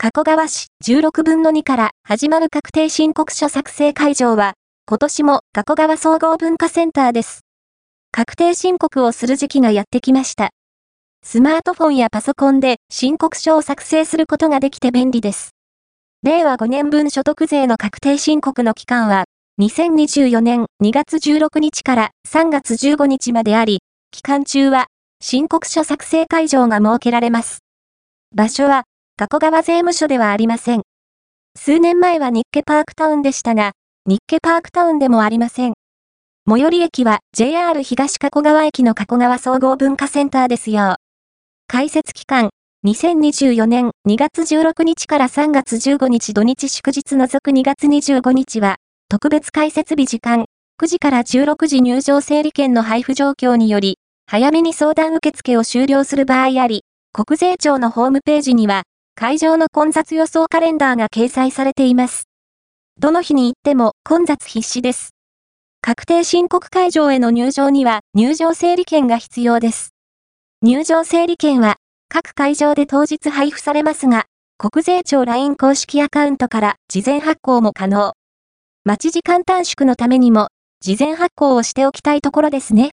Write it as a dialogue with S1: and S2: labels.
S1: 加古川市16分の2から始まる確定申告書作成会場は、今年も加古川総合文化センターです。確定申告をする時期がやってきました。スマートフォンやパソコンで申告書を作成することができて便利です。令和5年分所得税の確定申告の期間は、2024年2月16日から3月15日まであり、期間中は申告書作成会場が設けられます。場所は、加古川税務署ではありません。数年前は日家パークタウンでしたが、日家パークタウンでもありません。最寄り駅は JR 東加古川駅の加古川総合文化センターですよ。開設期間、2024年2月16日から3月15日土日祝日除く2月25日は、特別開設日時間、9時から16時入場整理券の配布状況により、早めに相談受付を終了する場合あり、国税庁のホームページには、会場の混雑予想カレンダーが掲載されています。どの日に行っても混雑必至です。確定申告会場への入場には入場整理券が必要です。入場整理券は各会場で当日配布されますが、国税庁 LINE 公式アカウントから事前発行も可能。待ち時間短縮のためにも事前発行をしておきたいところですね。